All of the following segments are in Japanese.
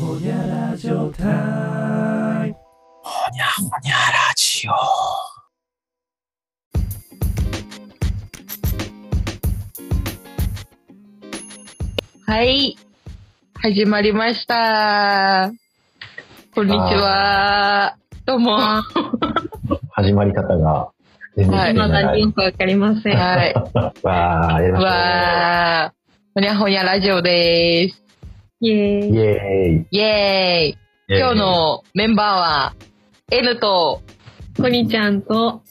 ほにゃラジオタイムほにゃほにゃラジオ。はい。始まりました。こんにちは。どうも。は始まり方が全然はい知らない。よくわかりません。い。わー。わー。ほにゃほにゃラジオでーす。イェーイイ。エーイ。ーイ。今日のメンバーは、N と、こにちゃんと、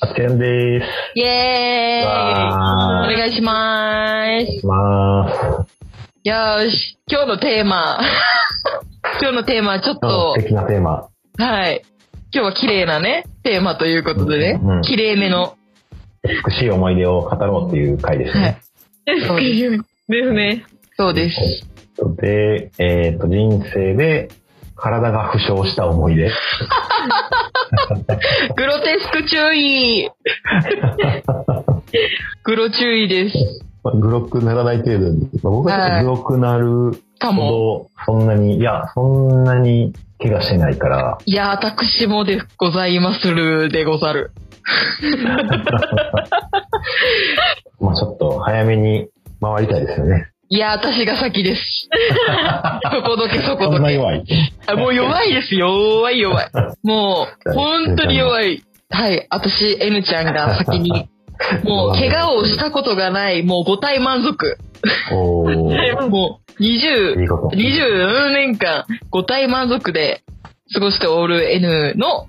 あつやんでーす。イェーイ。お。願いしまーす。まーす。よーし。今日のテーマ。今日のテーマはちょっと素、敵なテーマ。はい。今日は綺麗なね、テーマということでねうんうん、綺麗めの。美しい思い出を語ろうっていう回ですはいね。。そうですですね。そうです。で、えっ、と、人生で体が負傷した思い出。グロテスク注意 グロ注意です。まあグロくならない程度に。まあ僕はグロくなる。ほど、そんなに、いや、そんなに怪我してないから、いや、私もでございまするでござる。まあちょっと早めに回りたいですよね。いや、私が先です。そこどけそこそんどけ。な弱い。あもう弱いです。弱い弱い。もう、本当に弱い。はい。私、N ちゃんが先に、もう、怪我をしたことがない、もう五体満足。もう、20、いいこと。24年間、五体満足で過ごしておる N の、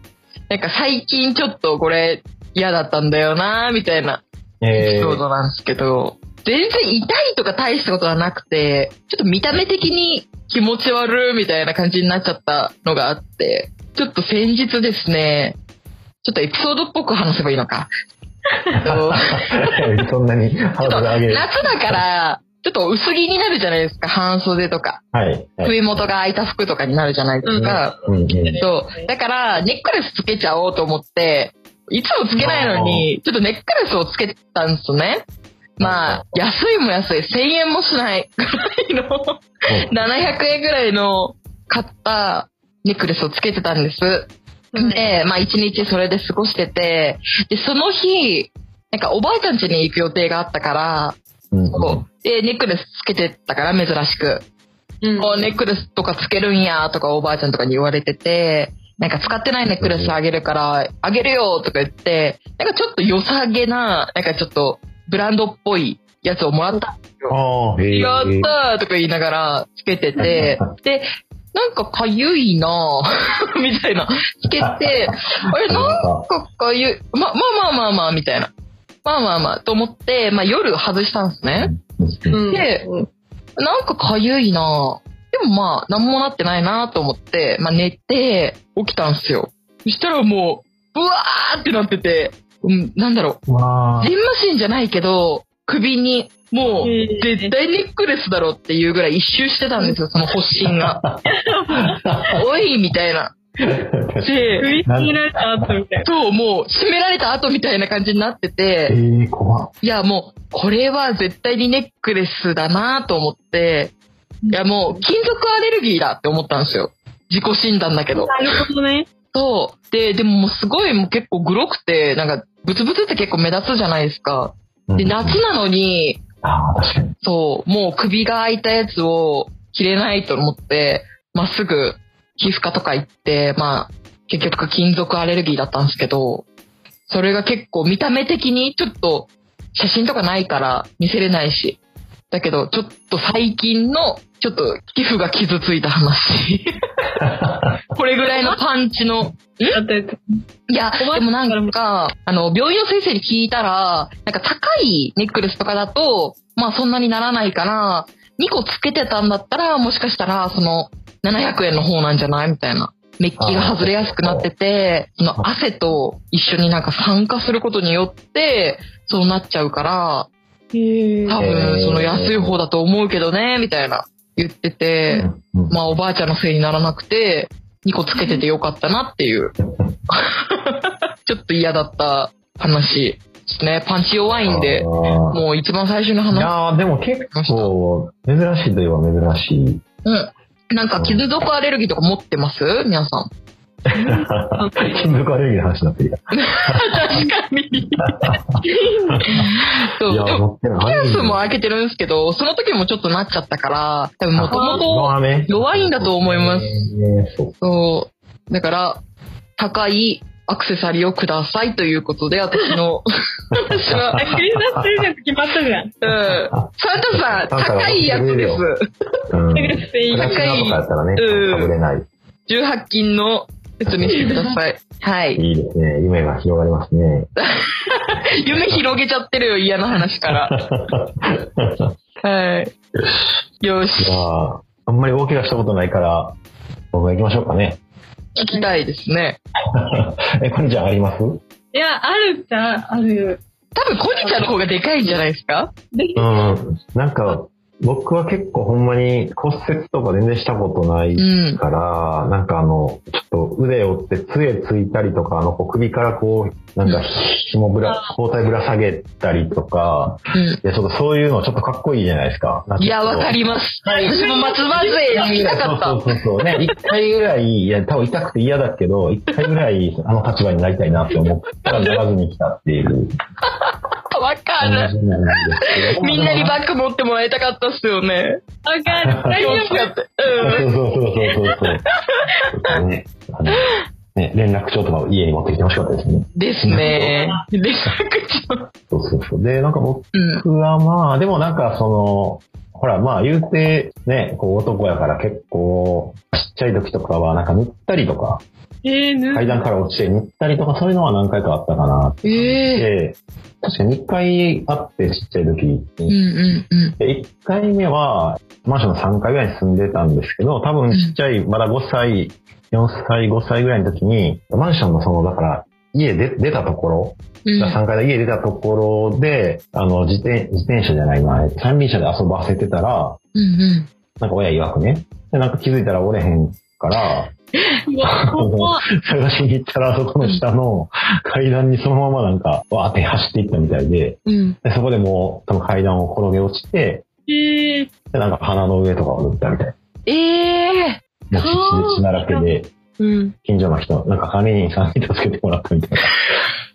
なんか最近ちょっとこれ嫌だったんだよなみたいなエえピソードなんですけど、全然痛いとか大したことはなくて、ちょっと見た目的に気持ち悪いみたいな感じになっちゃったのがあって、ちょっと先日ですね、ちょっとエピソードっぽく話せばいいのか。そんなに。夏だから、ちょっと薄着になるじゃないですか、半袖とか。はい。はい首元が開いた服とかになるじゃないですか。うんうん。そう。だから、ネックレスつけちゃおうと思って、いつもつけないのに、ちょっとネックレスをつけたんですね。まあ、安いも安い。1000円もしないぐらいの、700円ぐらいの買ったネックレスをつけてたんです。で、まあ一日それで過ごしてて、で、その日、なんかおばあちゃん家に行く予定があったから、うんうで、ネックレスつけてたから珍しく。うんこうネックレスとかつけるんやとかおばあちゃんとかに言われてて、なんか使ってないネックレスあげるから、あげるよとか言って、なんかちょっと良さげな、なんかちょっとブランドっぽいやつをもらった。ああ、へえ。やったーとか言いながらつけてて、で、なんかかゆいなぁ みたいな。つけて、あれなんかかゆい、ま、まあまあまあまあ、みたいな。まあまあまあ、と思って、まあ夜外したんですね。うんでなんかかゆいなでもまあ、なんもなってないなと思って、まあ寝て、起きたんすよ。そしたらもう、うわーってなってて、うん、なんだろう、わジンマシンじゃないけど、首に、もう絶対ネックレスだろっていうぐらい一周してたんですよ、その発疹が。おいみたいな。で、首絞められた後みたいな。そう、もう、締められた後みたいな感じになってて、ええ、怖っ。いや、もう、これは絶対にネックレスだなと思って、いや、もう、金属アレルギーだって思ったんですよ。自己診断だけど。なるほどね。そう。で、でももうすごいもう結構グロくて、なんか、ブツブツって結構目立つじゃないですか。で、夏なのに、ああ、確かに。そう、もう首が開いたやつを着れないと思って、まっすぐ皮膚科とか行って、まあ、結局金属アレルギーだったんですけど、それが結構見た目的にちょっと写真とかないから見せれないし。だけど、ちょっと最近の、ちょっと皮膚が傷ついた話。これぐらいのパンチの、いや、でもなんか、あの、病院の先生に聞いたら、なんか高いネックレスとかだと、まあそんなにならないから、2個つけてたんだったら、もしかしたら、その、700円の方なんじゃない？みたいな。メッキが外れやすくなってて、その汗と一緒になんか酸化することによって、そうなっちゃうから、多分その安い方だと思うけどね、みたいな言ってて、まあおばあちゃんのせいにならなくて、2個つけててよかったなっていう。ちょっと嫌だった話ですね。パンチ弱いんで、もう一番最初のい話。やーでも結構、珍しいといえば珍しい。うん。なんか傷毒アレルギーとか持ってます皆さん。金属アレルギーの話になってる確かに。そう。いや、でも持ってない。ピアスも開けてるんですけど、その時もちょっとなっちゃったから、多分もともと弱いんだと思います。えーそう。だから、高いアクセサリーをくださいということで、私の、私は、あ、クリスマスプレゼント決まったじゃん。うん。サンタさん、高いやつです。うん。高いいプラチナとかやったらね、うんかぶれない。18金のやつにしてください。はい。いいですね。夢が広がりますね。夢広げちゃってるよ、嫌な話から。はい。よしじ。ゃあ、あんまり大怪我したことないから、僕が行きましょうかね。聞きたいですね。え、こんにちは、あります？いや、あるっちゃある。多分、コニちゃんの方がでかいんじゃないですか？で、うん。なんか、僕は結構ほんまに骨折とか全然したことないうん。から、なんかあの、ちょっと腕を折って杖ついたりとか、あの、首からこう、なんか紐ぶら、包帯ぶら下げたりとか、うん。いや、ちょっとそういうのちょっとかっこいいじゃないですか。いや、わかります。私も松葉勢に行きたかった。そうそうそうそう。ね、一回ぐらい、いや、多分痛くて嫌だけど、一回ぐらいあの立場になりたいなって思ったらならずに来たっていうわか感る。みんなにバッグ持ってもらいたかったっすよね。わかる。大丈夫楽しかった。そうそうそうそうそうそう。そうね、連絡帳とかを家に持ってきてほしかったですね。うん。ですね。連絡帳。そうそうそう。で、なんか僕うん。はまあ、でもなんかその、ほら、まあ言うて、ね、こう男やから結構、ちっちゃい時とかはなんか塗ったりとか、えー、ぬ階段から落ちて塗ったりとかそういうのは何回かあったかなええで、確かに2回あってちっちゃい時に。うんうんうん。で、1回目は、マンションの3階ぐらいに住んでたんですけど、多分ちっちゃい、まだ5歳、4歳、5歳ぐらいの時に、マンションのその、だから、家で出たところ、うん3階で家出たところで、あの、自転、自転車じゃないな、三輪車で遊ばせてたら、うんうん。なんか親曰くね、でなんか気づいたら折れへんから、探しに行ったら、そこの下の階段にそのままなんか、わーって走っていったみたいで、うん。でそこでもう、多分階段を転げ落ちて、えー、で、なんか鼻の上とかを塗ったみたい。ええもう血だらけで、うん。近所の人、なんか管理人さんに助けてもらったみたいな。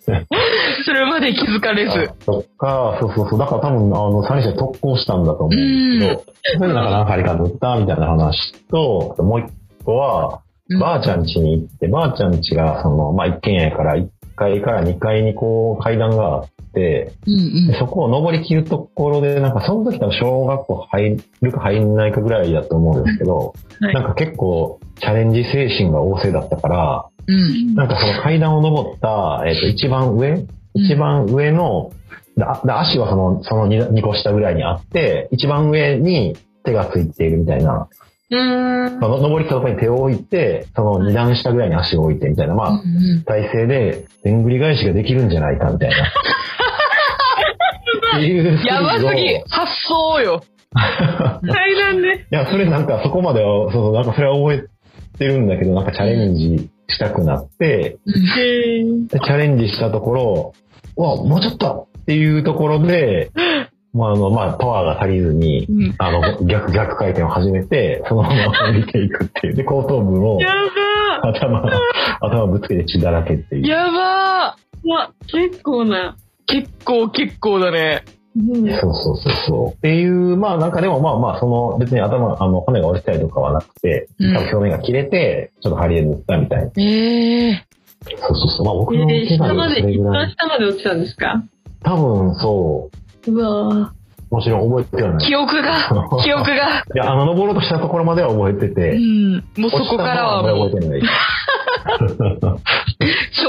それまで気づかれず。とか、そうそうそう。だから多分、あの、三輪車特攻したんだと思うんですけど、それでなんか何針か塗ったみたいな話と、もう一個は、うんばあちゃん家に行って、ばあちゃん家が、その、まあ、一軒家やから、1階から2階にこう、階段があって、うんでそこを登り切るところで、なんかその時多分小学校入るか入んないかぐらいだと思うんですけど、はいなんか結構チャレンジ精神が旺盛だったから、うん。うん。なんかその階段を登った、えっ、と、一番上一番上の、だだ足はその、その 2, 個下ぐらいにあって、一番上に手がついているみたいな、うーん。その登りたところに手を置いて、その2段下ぐらいに足を置いてみたいな、まあ、うん体勢で、でんぐり返しができるんじゃないかみたいな。やばすをぎ。発想よ。階段で。いや、それなんかそこまでは、そう、なんかそれは覚えてるんだけど、なんかチャレンジしたくなって、チャレンジしたところ、うわ、もうちょっとっていうところで、まあ、あの、まあ、パワーが足りずに、うんあの、逆、逆回転を始めて、そのまま降りていくっていう。で、後頭部を頭、頭ぶつけて血だらけっていう。やばー。うわ、結構な。ー。結構結構だね。うん。そうそうそうそう。っていう、まあなんかでもまあまあ、その別に頭、あの、骨が折れてたりとかはなくて、うん表面が切れて、ちょっと針で塗ったみたいな。ええそうそうそう。まあ僕のえー、怪我下まで、一。番下まで落ちたんですか？多分そうわう、もちろん覚えてはない。記憶が、記憶が。いや、あの、登ろうとしたところまでは覚えてうて、ん。もうそこからは覚えてない。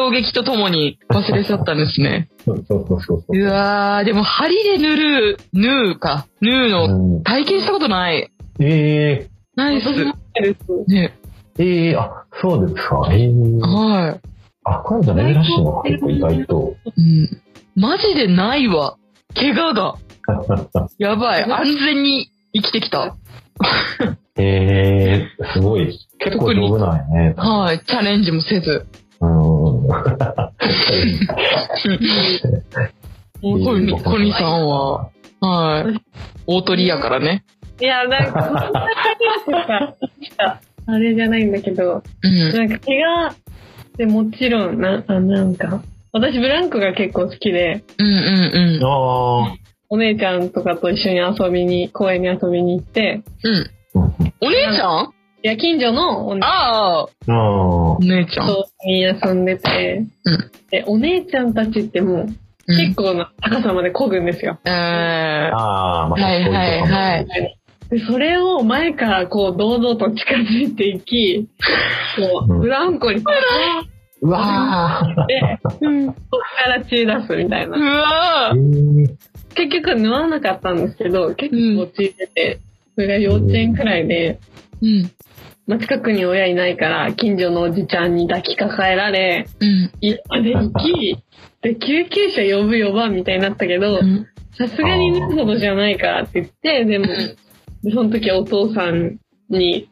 衝撃とともに忘れちゃったんですね。そうそうそうそう。うわー、でも針で塗る、縫うか。縫うのうん、体験したことない。えないっす。私もです。ね。ー、えー、あ、そうですか。えー、はあ、これじゃ珍しいのか、結構意外と。い。うん。マジでないわ。怪我が。やばい。安全に生きてきた。えー、すごい。結構丈夫なんやね。はい。チャレンジもせず。うん。コニコニさんは、はい。大鳥やからね。いや、なんか。あれじゃないんだけど、うん。なんか怪我でもちろん、な、あなんか、私ブランコが結構好きで、うんうんうん。あお姉ちゃんとかと一緒に遊びに、公園に遊びに行って、うん。お姉ちゃん？いや、近所のお姉ああ、あお姉ちゃん。とに遊んでて、うんで、お姉ちゃんたちってもう、うん結構な高さまで漕ぐんですよ。うん。あ。ああ、まあ、はいはいはいで、それを前からこう、堂々と近づいていき、こうブランコにうわーで、うん、そっから血出すみたいうな。わえー結局縫わなかったんですけど、結構血出て、それが幼稚園くらいで、うん。まあ、近くに親いないから、近所のおじちゃんに抱きかかえられ、うん。家まで行き、で、救急車呼ぶ呼ばんみたいになったけどう、ん。さすがに縫うほどじゃないからって言って、でも、でその時お父さんに、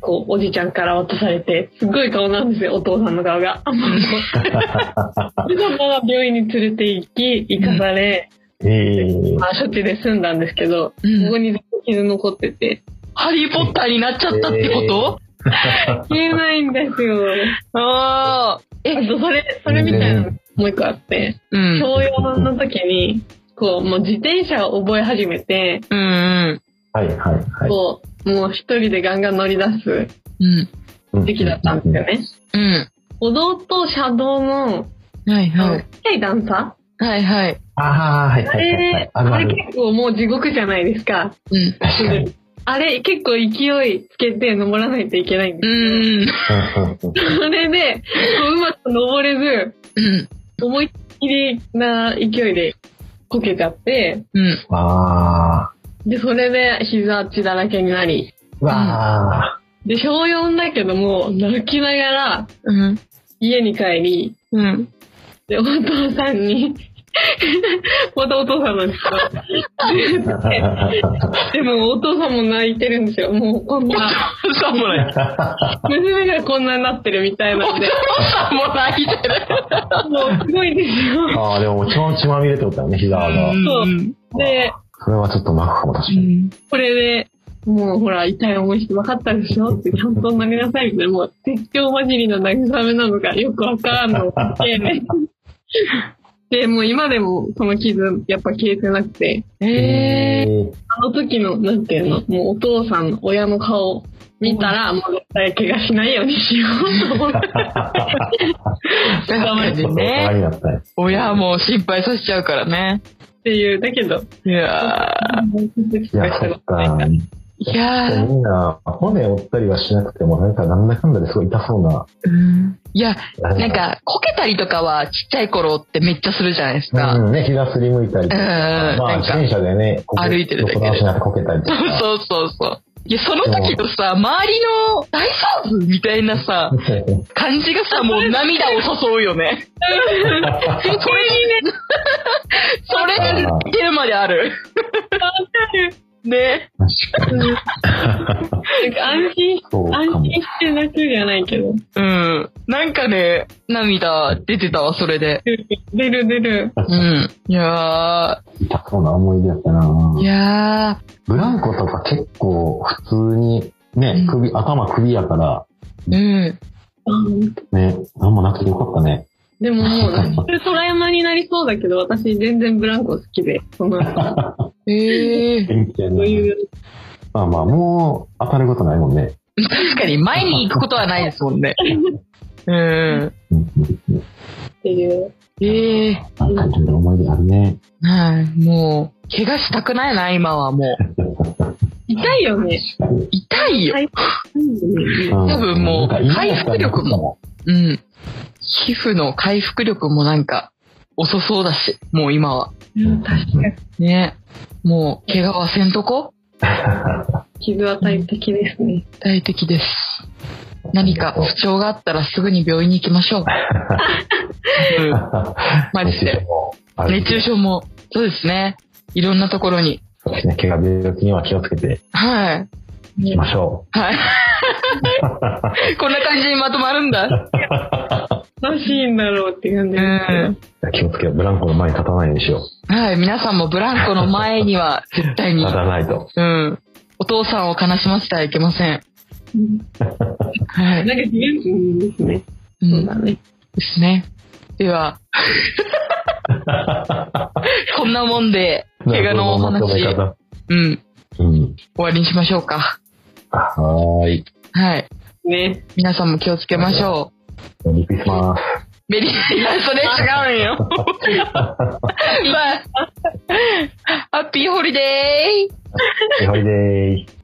こう、おじちゃんから渡されて、すっごい顔なんですよ、お父さんの顔が。で、そのまま病院に連れて行き、行かされ、えーまあ、処置で済んだんですけど、うんここにずっと傷残ってて、ハリーポッターになっちゃったってこと、消えないんですよ。ああ。あえ、と、それ、それみたいなのもう一個あって、うん。小4の時に、こう、もう自転車を覚え始めて、うんうん。はいはいはい。こう、もう一人でガンガン乗り出すうん。うん時期だったんですよね。うん。歩道と車道の、はいはい。ちっちゃい段差？はいはい。ああ、はいあはいはいはいれ。、あれあるある。結構もう地獄じゃないですか。うん。確かに。あれ結構勢いつけて登らないといけないんでうすよ。ん。うんうんうんそれで、こううまく登れず、うん。思いっきりな勢いでこけちゃって、うん。ああ。で、それで膝血だらけになり、うわあ。で、小4だけども、泣きながらうん。家に帰り、うん。で、お父さんに、またお父さんなんですけど、でもお父さんも泣いてるんですよ。もうこんな、さもない。娘がこんなになってるみたいなんで、さも泣いてる。もうすごいんですよ。ああ、でも、血ま血まみれってことだよね、膝が。うん。で、それはちょっと泣くかも、確かに。うん。これで、もうほら、痛い思いして分かったでしょ？って、ちゃんと投げなさいみたいな、もう、絶叫混じりの慰めなのかよくわからんの で、もう今でもその傷、やっぱ消えてなくて、ええー。あの時の、なんていうの、もうお父さんの親の顔見たら、もう絶対怪我しないようにしようと思って。確かにちょっと大人ね。親も心配させちゃうからね。っていう、だけど、いやいや、そっか。ー。いやー。みんな、骨折ったりはしなくても、なんか、なんだかんだですごい痛そうな。うんいや、なん、か、こけたりとかはちっちゃい頃ってめっちゃするじゃないですか。うん、ね、膝すりむいたりとか、うんまあ、自転車でね、歩いてるだけでこけたりとか。そうそうそう。いや、その時のさ、周りの大丈夫みたいなさ、感じがさ、もう涙を誘うよね。それにね、それに似てるまである。ね。確かに。なんか安心。安心して泣くじゃないけど、うん。なんかね、涙出てたわ、それで。出る出る。うん。いや痛そうな思い出やったなー、いやブランコとか結構普通に、ね、首、頭首やから、ー、うん。うんね、なんもなくてよかったね。でももう、それトラウマになりそうだけど、私全然ブランコ好きで、その後、ええー。元気やそういう、まあまあ、もう当たることないもんね。確かに、前に行くことはないですもんね。うん。っていう。ええー。なん。かいろいろ思い出あるね。はい、もう、怪我したくないな、今はもう。痛いよね。痛いよ。はい多多分もう回復力もも。うん。皮膚の回復力もなん。か、遅そうだし、もう今は。うん確かに。ね。もう、怪我はせんとこ？傷は大敵ですね。大敵です。何か不調があったらすぐに病院に行きましょう。うん。マジで。熱中症も、そうですね。いろんなところに。そうですね。怪我病気には気をつけてはい。いきましょはい。こんな感じにまとまるんだ。らしいんだろうって感じうです。気をつけよう。ブランコの前に立たないようにしよはい。皆さんもブランコの前には絶対う。に立。たないと。うん。お父さんを悲しませてはいけません。はい。なんか自分、うんですね。うんそうだね。ですね。では、こんなもんで、怪我のお話、方。うん、うん。終わりにしましょうか。はーい。はい。ね。皆さんも気をつけましょメリークリスマス。う。メリー、いや、それ違うんよ。まあ、ハッピーホリデーハッピーホリデー。